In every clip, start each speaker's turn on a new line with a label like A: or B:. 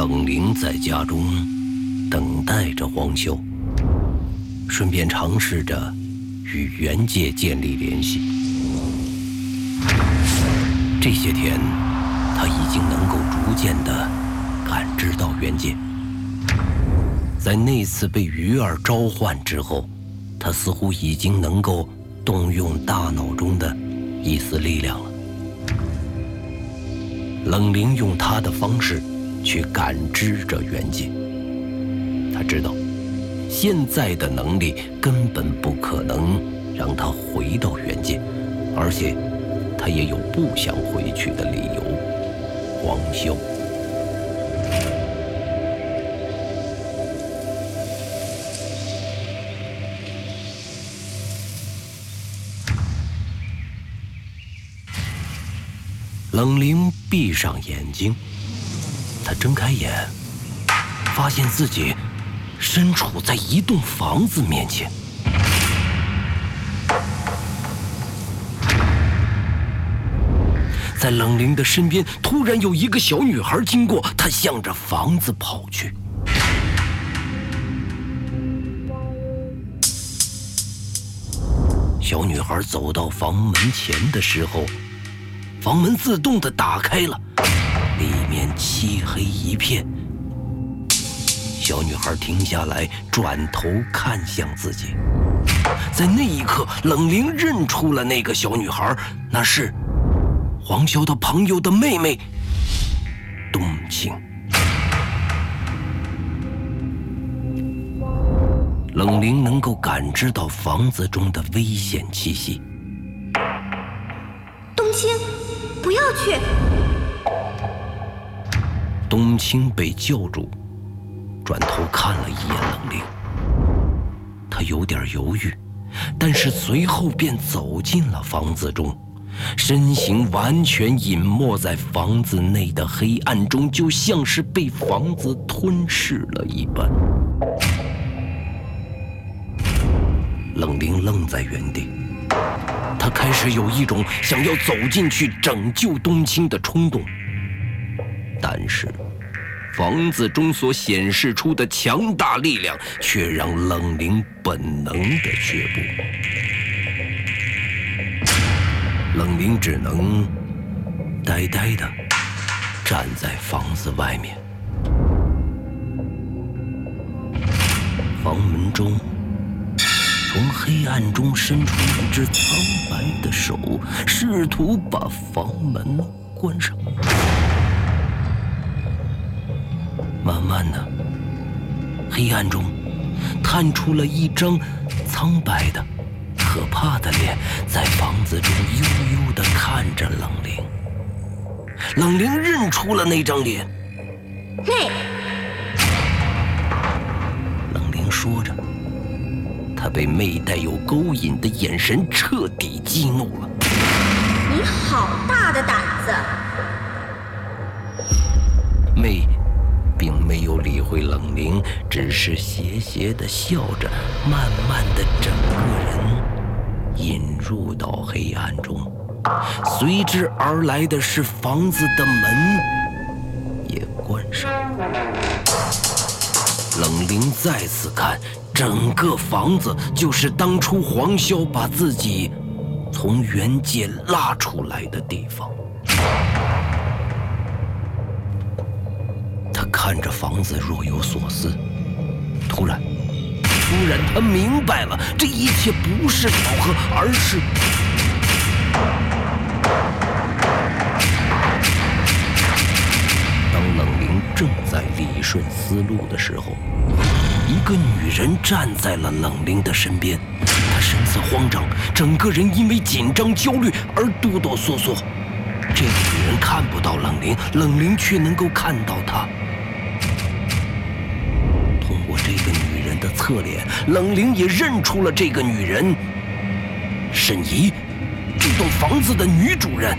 A: 冷灵在家中等待着黄修，顺便尝试着与原界建立联系。这些天，他已经能够逐渐的感知到原界。在那次被鱼儿召唤之后，他似乎已经能够动用大脑中的一丝力量了。冷灵用他的方式去感知着原界，他知道现在的能力根本不可能让他回到原界，而且他也有不想回去的理由。黄修。冷灵闭上眼睛，他睁开眼，发现自己身处在一栋房子面前。在冷灵的身边，突然有一个小女孩经过，她向着房子跑去。小女孩走到房门前的时候。房门自动的打开了，漆黑一片。小女孩停下来，转头看向自己。在那一刻，冷灵认出了那个小女孩，那是黄潇的朋友的妹妹冬青。冷灵能够感知到房子中的危险气息。
B: 冬青。不要去！
A: 冬青被叫住，转头看了一眼冷灵。他有点犹豫，但是随后便走进了房子中，身形完全隐没在房子内的黑暗中，就像是被房子吞噬了一般。冷灵愣在原地。他开始有一种想要走进去拯救冬青的冲动，但是房子中所显示出的强大力量却让冷灵本能的却步。冷灵只能呆呆的站在房子外面，房门中。从黑暗中伸出一只苍白的手，试图把房门关上。慢慢的，黑暗中探出了一张苍白的、可怕的脸，在房子中悠悠的看着冷灵。冷灵认出了那张脸。
B: 嘿，
A: 冷灵说着。他被妹带有勾引的眼神彻底激怒了。
B: 你好大的胆子！
A: 妹并会冷凝，只是斜斜的笑着，慢慢的整个人引入到黑暗中。随之而来的是房子的门也关上。冷灵再次看。整个房子就是当初黄潇把自己从原界拉出来的地方。看着房子若有所思，突然，突然他明白了，这一切不是巧合，而是……当冷灵正在理顺思路的时候。一个女人站在了冷灵的身边，她神色慌张，整个人因为紧张焦虑而哆哆嗦嗦。这个女人看不到冷灵，冷灵却能够看到她。这个女人的侧脸，冷灵也认出了这个女人——沈怡，这栋房子的女主人。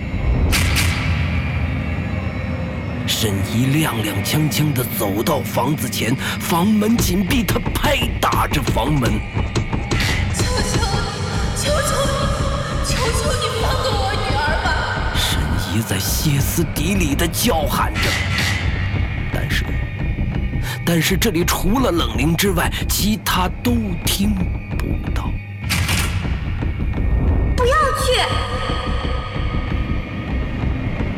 A: 沈怡踉踉跄跄地走到房子前，房门紧闭，她拍打着房门：“
C: 求求，求求你，求求你放过我女儿吧！”
A: 沈怡在歇斯底里地叫喊着，但是这里除了冷凝之外，其他都听不到。
B: 不要去！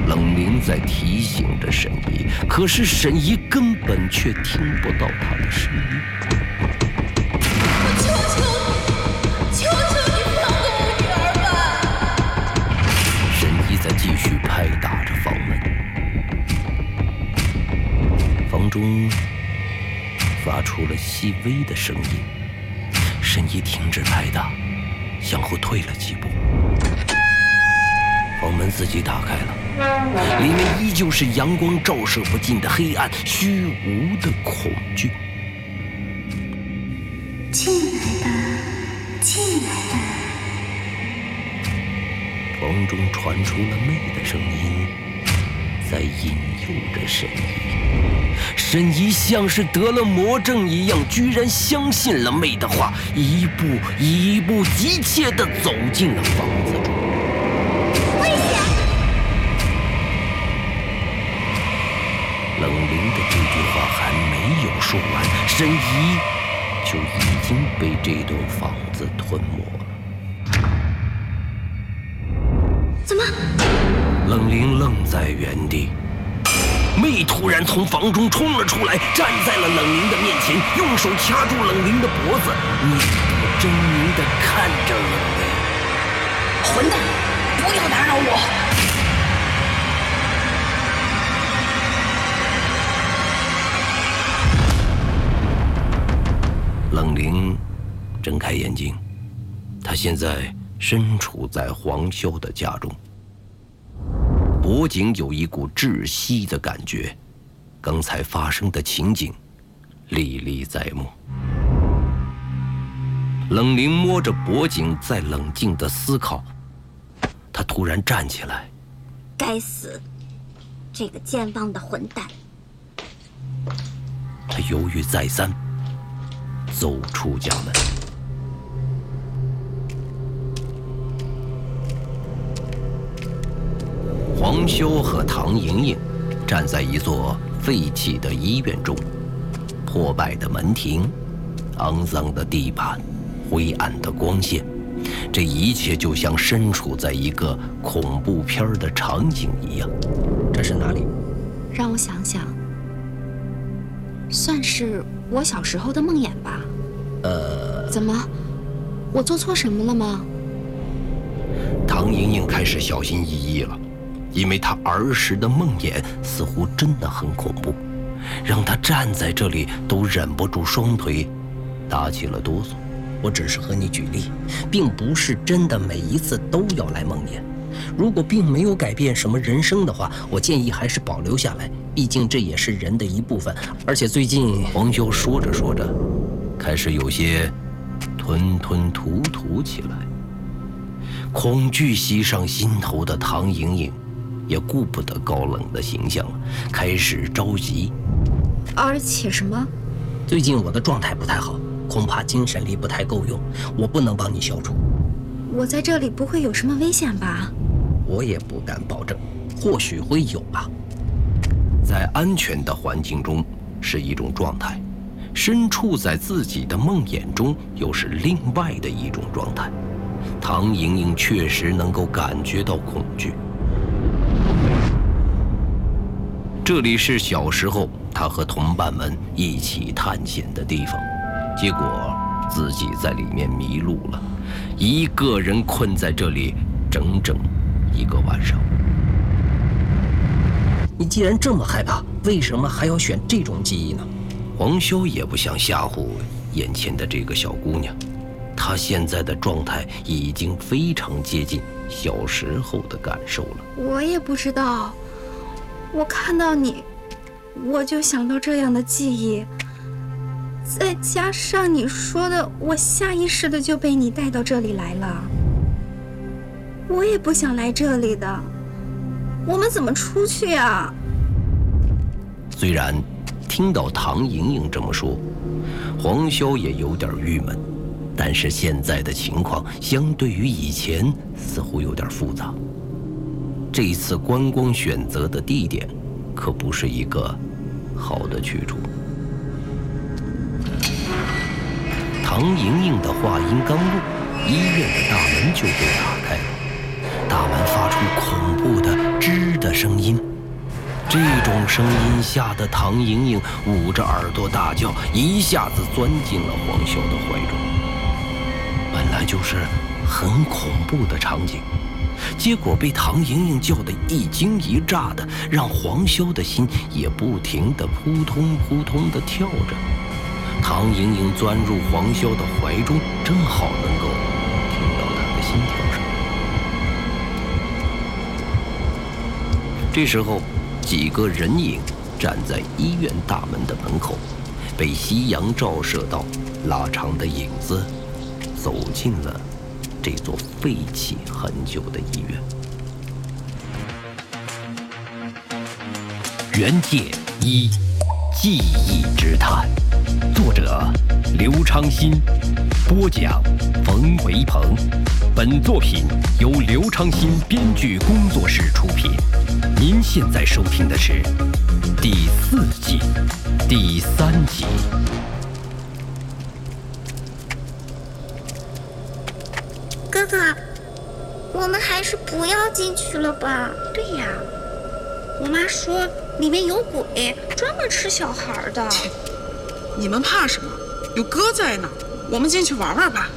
A: 冷凝在提醒着沈怡，可是沈怡根本却听不到他的声音。出了细微的声音。神医停止拍打，向后退了几步，房门自己打开了，里面依旧是阳光照射不进的黑暗，虚无的恐惧。
B: 进来吧，进来吧。
A: 房中传出了妹的声音，在引诱着沈怡。沈怡像是得了魔怔一样，居然相信了妹的话，一步一步急切地走进了房子中。
B: 危险！
A: 冷灵的这句话还没有说完，沈怡就已经被这栋房子吞没了。
B: 怎么？
A: 冷灵愣在原地，妹突然从房中冲了出来，站在了冷灵的面前，用手掐住冷灵的脖子，面不狰狞的看着冷灵。
C: 混蛋，不要打扰我！
A: 冷灵睁开眼睛，他现在身处在黄潇的家中，脖颈有一股窒息的感觉，刚才发生的情景历历在目。冷凝摸着脖颈，在冷静的思考。他突然站起来，
B: 该死，这个健忘的混蛋！
A: 他犹豫再三，走出家门。黄修和唐莹莹站在一座废弃的医院中，破败的门庭，肮脏的地板，灰暗的光线，这一切就像身处在一个恐怖片的场景一样。这是哪里？
D: 让我想想，算是我小时候的梦魇吧。
A: 呃，
D: 怎么，我做错什么了吗？
A: 唐莹莹开始小心翼翼了，因为他儿时的梦魇似乎真的很恐怖，让他站在这里都忍不住双腿打起了哆嗦。
E: 我只是和你举例，并不是真的每一次都要来梦魇。如果并没有改变什么人生的话，我建议还是保留下来，毕竟这也是人的一部分。而且最近，
A: 黄修说着说着，开始有些吞吞吐吐起来。恐惧袭上心头的唐莹莹，也顾不得高冷的形象了，开始着急。
D: 而且什么？
E: 最近我的状态不太好，恐怕精神力不太够用，我不能帮你消除。
D: 我在这里不会有什么危险吧？
E: 我也不敢保证，或许会有吧。
A: 在安全的环境中是一种状态，身处在自己的梦魇中又是另外的一种状态。唐莹莹确实能够感觉到恐惧。这里是小时候他和同伴们一起探险的地方，结果自己在里面迷路了，一个人困在这里整整一个晚上。
E: 你既然这么害怕，为什么还要选这种记忆呢？
A: 黄潇也不想吓唬眼前的这个小姑娘，她现在的状态已经非常接近小时候的感受了。
D: 我也不知道。我看到你，我就想到这样的记忆，再加上你说的，我下意识的就被你带到这里来了。我也不想来这里的，我们怎么出去呀？
A: 虽然听到唐莹莹这么说，黄潇也有点郁闷，但是现在的情况相对于以前似乎有点复杂。这次观光选择的地点，可不是一个好的去处。唐莹莹的话音刚落，医院的大门就被打开了，大门发出恐怖的吱的声音。这种声音吓得唐莹莹捂着耳朵大叫，一下子钻进了黄潇的怀中。本来就是很恐怖的场景，结果被唐莹莹叫得一惊一乍的，让黄潇的心也不停地扑通扑通地跳着。唐莹莹钻入黄潇的怀中，正好能够听到他的心跳声。这时候。几个人影站在医院大门的门口，被夕阳照射到，拉长的影子走进了这座废弃很久的医院。原界一记忆之谈，作者刘昌新，播讲冯维鹏。本作品由刘昌新编剧工作室出品。您现在收听的是第四季第三集。
B: 哥哥，我们还是不要进去了吧？
D: 对呀，我妈说里面有鬼，专门吃小孩的。
F: 你们怕什么？有哥在呢。我们进去玩玩吧。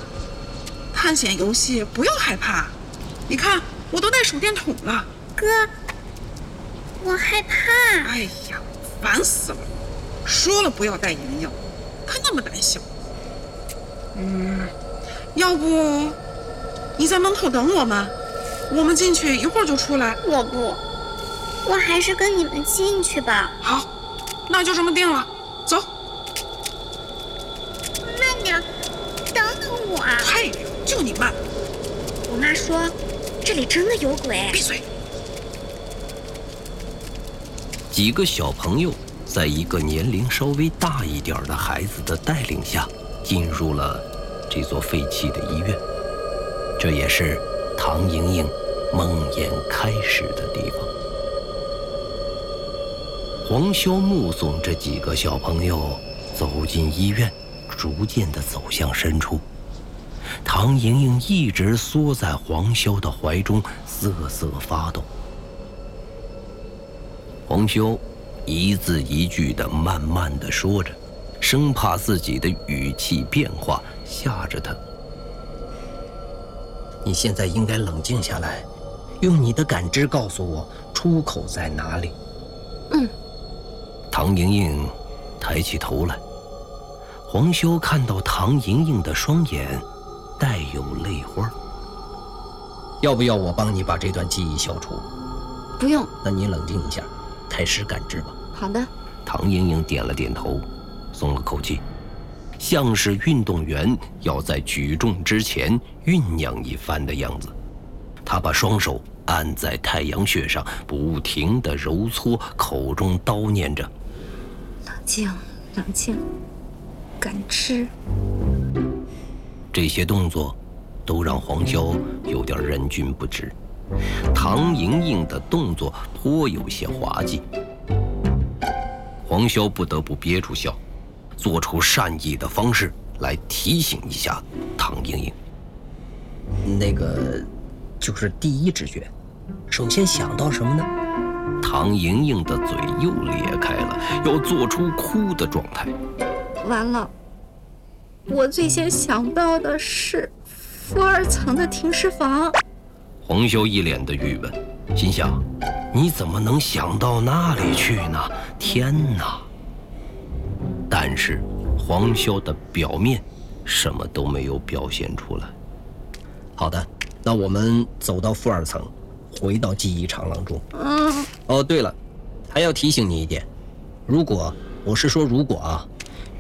F: 探险游戏不要害怕。你看，我都带手电筒了。
B: 哥。我害怕！
F: 哎呀，烦死了！说了不要带莹莹，她那么胆小。嗯，要不你在门口等我们，我们进去一会儿就出来。
B: 我不，我还是跟你们进去吧。
F: 好，那就这么定了。走。
B: 慢点，等等我。
F: 嘿，就你慢。
B: 我妈说，这里真的有鬼。
F: 闭嘴。
A: 几个小朋友在一个年龄稍微大一点的孩子的带领下，进入了这座废弃的医院。这也是唐莹莹梦魇开始的地方。黄潇目送这几个小朋友走进医院，逐渐的走向深处。唐莹莹一直缩在黄潇的怀中，瑟瑟发抖。黄修一字一句的慢慢的说着，生怕自己的语气变化吓着他。
E: 你现在应该冷静下来，用你的感知告诉我出口在哪里。
D: 嗯。
A: 唐莹莹抬起头来，黄修看到唐莹莹的双眼带有泪花。
E: 要不要我帮你把这段记忆消除？
D: 不用。
E: 那你冷静一下。开始感知吧。
D: 好的。
A: 唐莹莹点了点头，松了口气，像是运动员要在举重之前酝酿一番的样子。他把双手按在太阳穴上，不停地揉搓，口中叨念着：“
D: 冷静，冷静，敢吃。”
A: 这些动作都让黄潇有点忍俊不止。唐莹莹的动作颇有些滑稽，黄潇不得不憋住笑，做出善意的方式来提醒一下唐莹莹。
E: 那个，就是第一直觉，首先想到什么呢？
A: 唐莹莹的嘴又裂开了，要做出哭的状态。
D: 完了，我最先想到的是负二层的停尸房。
A: 黄修一脸的郁闷，心想：“你怎么能想到那里去呢？天哪！”但是黄潇的表面什么都没有表现出来。
E: 好的，那我们走到负二层，回到记忆长廊中。
D: 嗯。
E: 哦，对了，还要提醒你一点，如果我是说如果啊，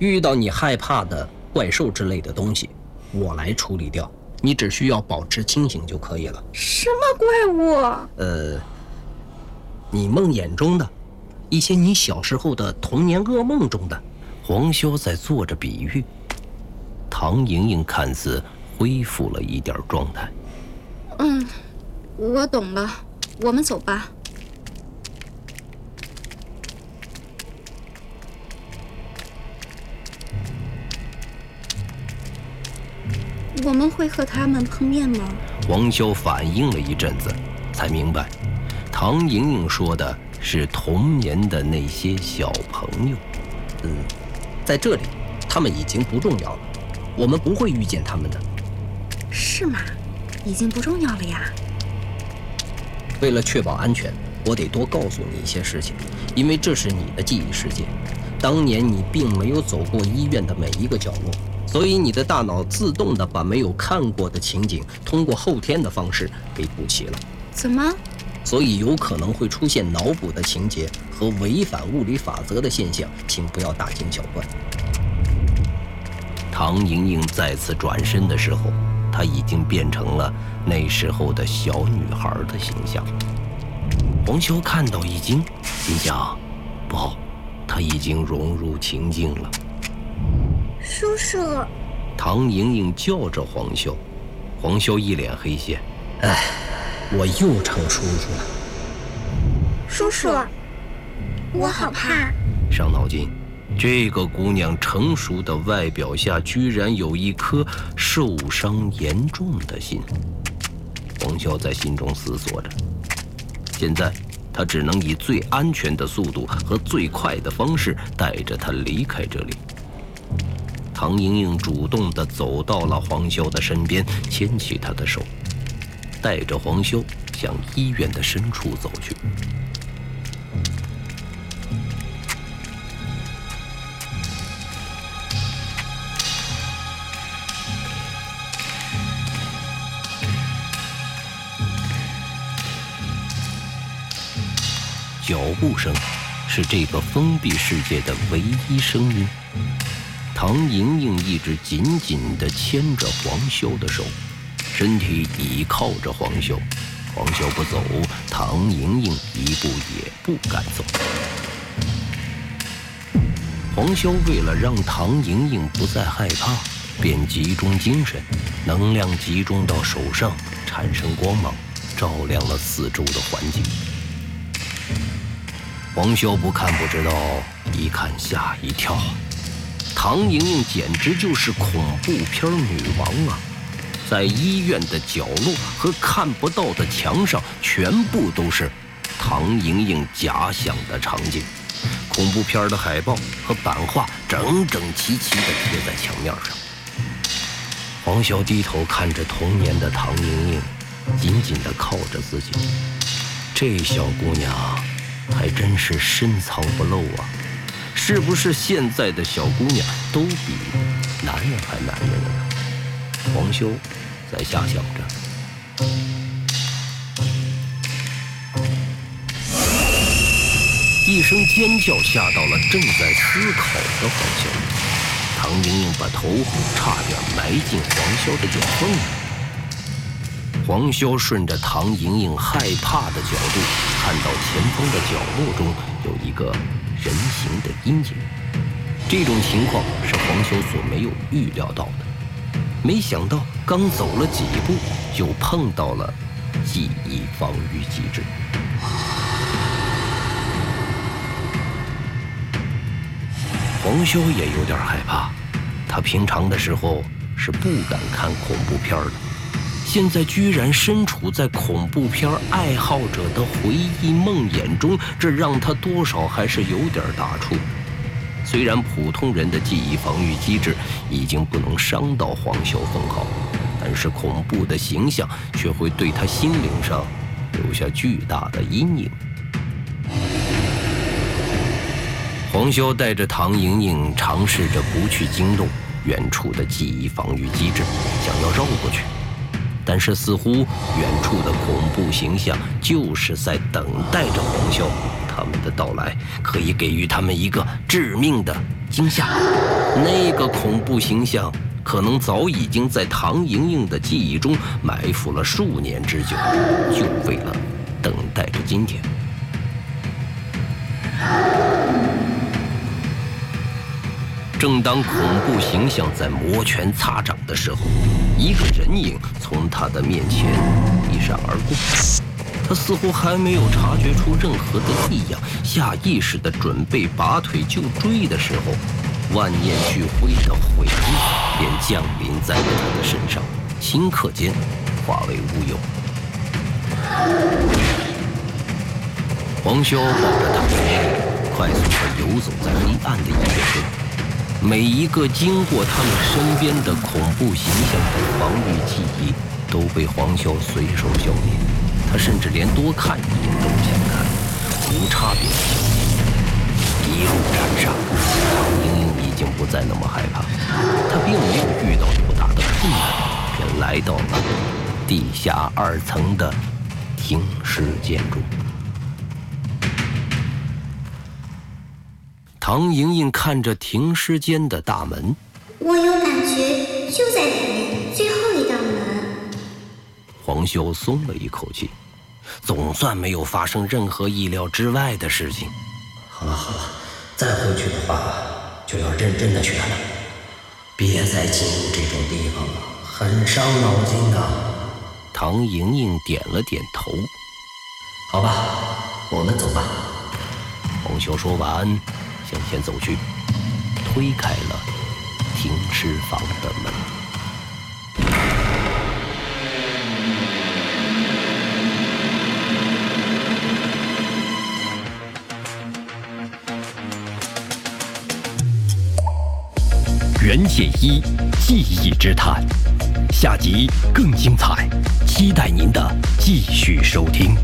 E: 遇到你害怕的怪兽之类的东西，我来处理掉。你只需要保持清醒就可以了。
D: 什么怪物？
E: 呃，你梦魇中的，一些你小时候的童年噩梦中的。
A: 黄潇在做着比喻。唐莹莹看似恢复了一点状态。
D: 嗯，我懂了，我们走吧。我们会和他们碰面吗？
A: 黄潇反应了一阵子，才明白，唐莹莹说的是童年的那些小朋友。
E: 嗯，在这里，他们已经不重要了，我们不会遇见他们的。
D: 是吗？已经不重要了呀。
E: 为了确保安全，我得多告诉你一些事情，因为这是你的记忆世界。当年你并没有走过医院的每一个角落，所以你的大脑自动的把没有看过的情景通过后天的方式给补齐了。
D: 怎么？
E: 所以有可能会出现脑补的情节和违反物理法则的现象，请不要大惊小怪。
A: 唐莹莹再次转身的时候，她已经变成了那时候的小女孩的形象。黄潇看到一惊，心想：不好，她已经融入情境了。
B: 叔叔，
A: 唐莹莹叫着黄潇，黄潇一脸黑线。
E: 唉，我又成叔叔了。
B: 叔叔，我好怕。
A: 伤脑筋，这个姑娘成熟的外表下，居然有一颗受伤严重的心。黄潇在心中思索着。现在，他只能以最安全的速度和最快的方式带着她离开这里。唐莹莹主动地走到了黄潇的身边，牵起他的手，带着黄潇向医院的深处走去。脚步声是这个封闭世界的唯一声音。唐莹莹一直紧紧地牵着黄潇的手，身体倚靠着黄潇。黄潇不走，唐莹莹一步也不敢走。黄潇为了让唐莹莹不再害怕，便集中精神，能量集中到手上，产生光芒，照亮了四周的环境。黄潇不看不知道，一看吓一跳。唐莹莹简直就是恐怖片女王啊！在医院的角落和看不到的墙上，全部都是唐莹莹假想的场景。恐怖片的海报和版画整整齐齐地贴在墙面上。黄潇低头看着童年的唐莹莹，紧紧地靠着自己。这小姑娘。还真是深藏不露啊！是不是现在的小姑娘都比男人还男人呢？黄修在下想着。一声尖叫吓到了正在思考的黄修，唐莹莹把头差点埋进黄潇的脚缝里。黄潇顺着唐莹莹害怕的角度，看到前方的角落中有一个人形的阴影。这种情况是黄潇所没有预料到的。没想到刚走了几步，就碰到了记忆防御机制。黄潇也有点害怕，他平常的时候是不敢看恐怖片的。现在居然身处在恐怖片爱好者的回忆梦魇中，这让他多少还是有点打怵。虽然普通人的记忆防御机制已经不能伤到黄潇分毫，但是恐怖的形象却会对他心灵上留下巨大的阴影。黄潇带着唐莹莹尝试着不去惊动远处的记忆防御机制，想要绕过去。但是，似乎远处的恐怖形象就是在等待着黄潇他们的到来，可以给予他们一个致命的惊吓。那个恐怖形象可能早已经在唐莹莹的记忆中埋伏了数年之久，就为了等待着今天。正当恐怖形象在摩拳擦掌的时候，一个人影从他的面前一闪而过。他似乎还没有察觉出任何的异样，下意识地准备拔腿就追的时候，万念俱灰的悔意便降临在了他的身上，顷刻间化为乌有。黄潇抱着唐英英，快速地游走在黑暗的夜中，每一个经过他们身边的恐怖形象的防御记忆都被黄潇随手消灭。他甚至连多看一眼都不想看，无差别的消灭。一路斩杀，唐英英已经不再那么害怕，她并没有遇到多大的困难，便来到了地下二层的停尸间中。唐莹莹看着停尸间的大门，
B: 我有感觉，就在里面，
A: 黄修松了一口气，总算没有发生任何意料之外的事情。
E: 好了好了，再回去的话就要认真的学了，别再进入这种地方了，很伤脑筋的。
A: 唐莹莹点了点头。
E: 好吧，我们走吧。
A: 黄修说完。向前走去，推开了停尸房的门。
G: 袁解一记忆之谈，下集更精彩，期待您的继续收听。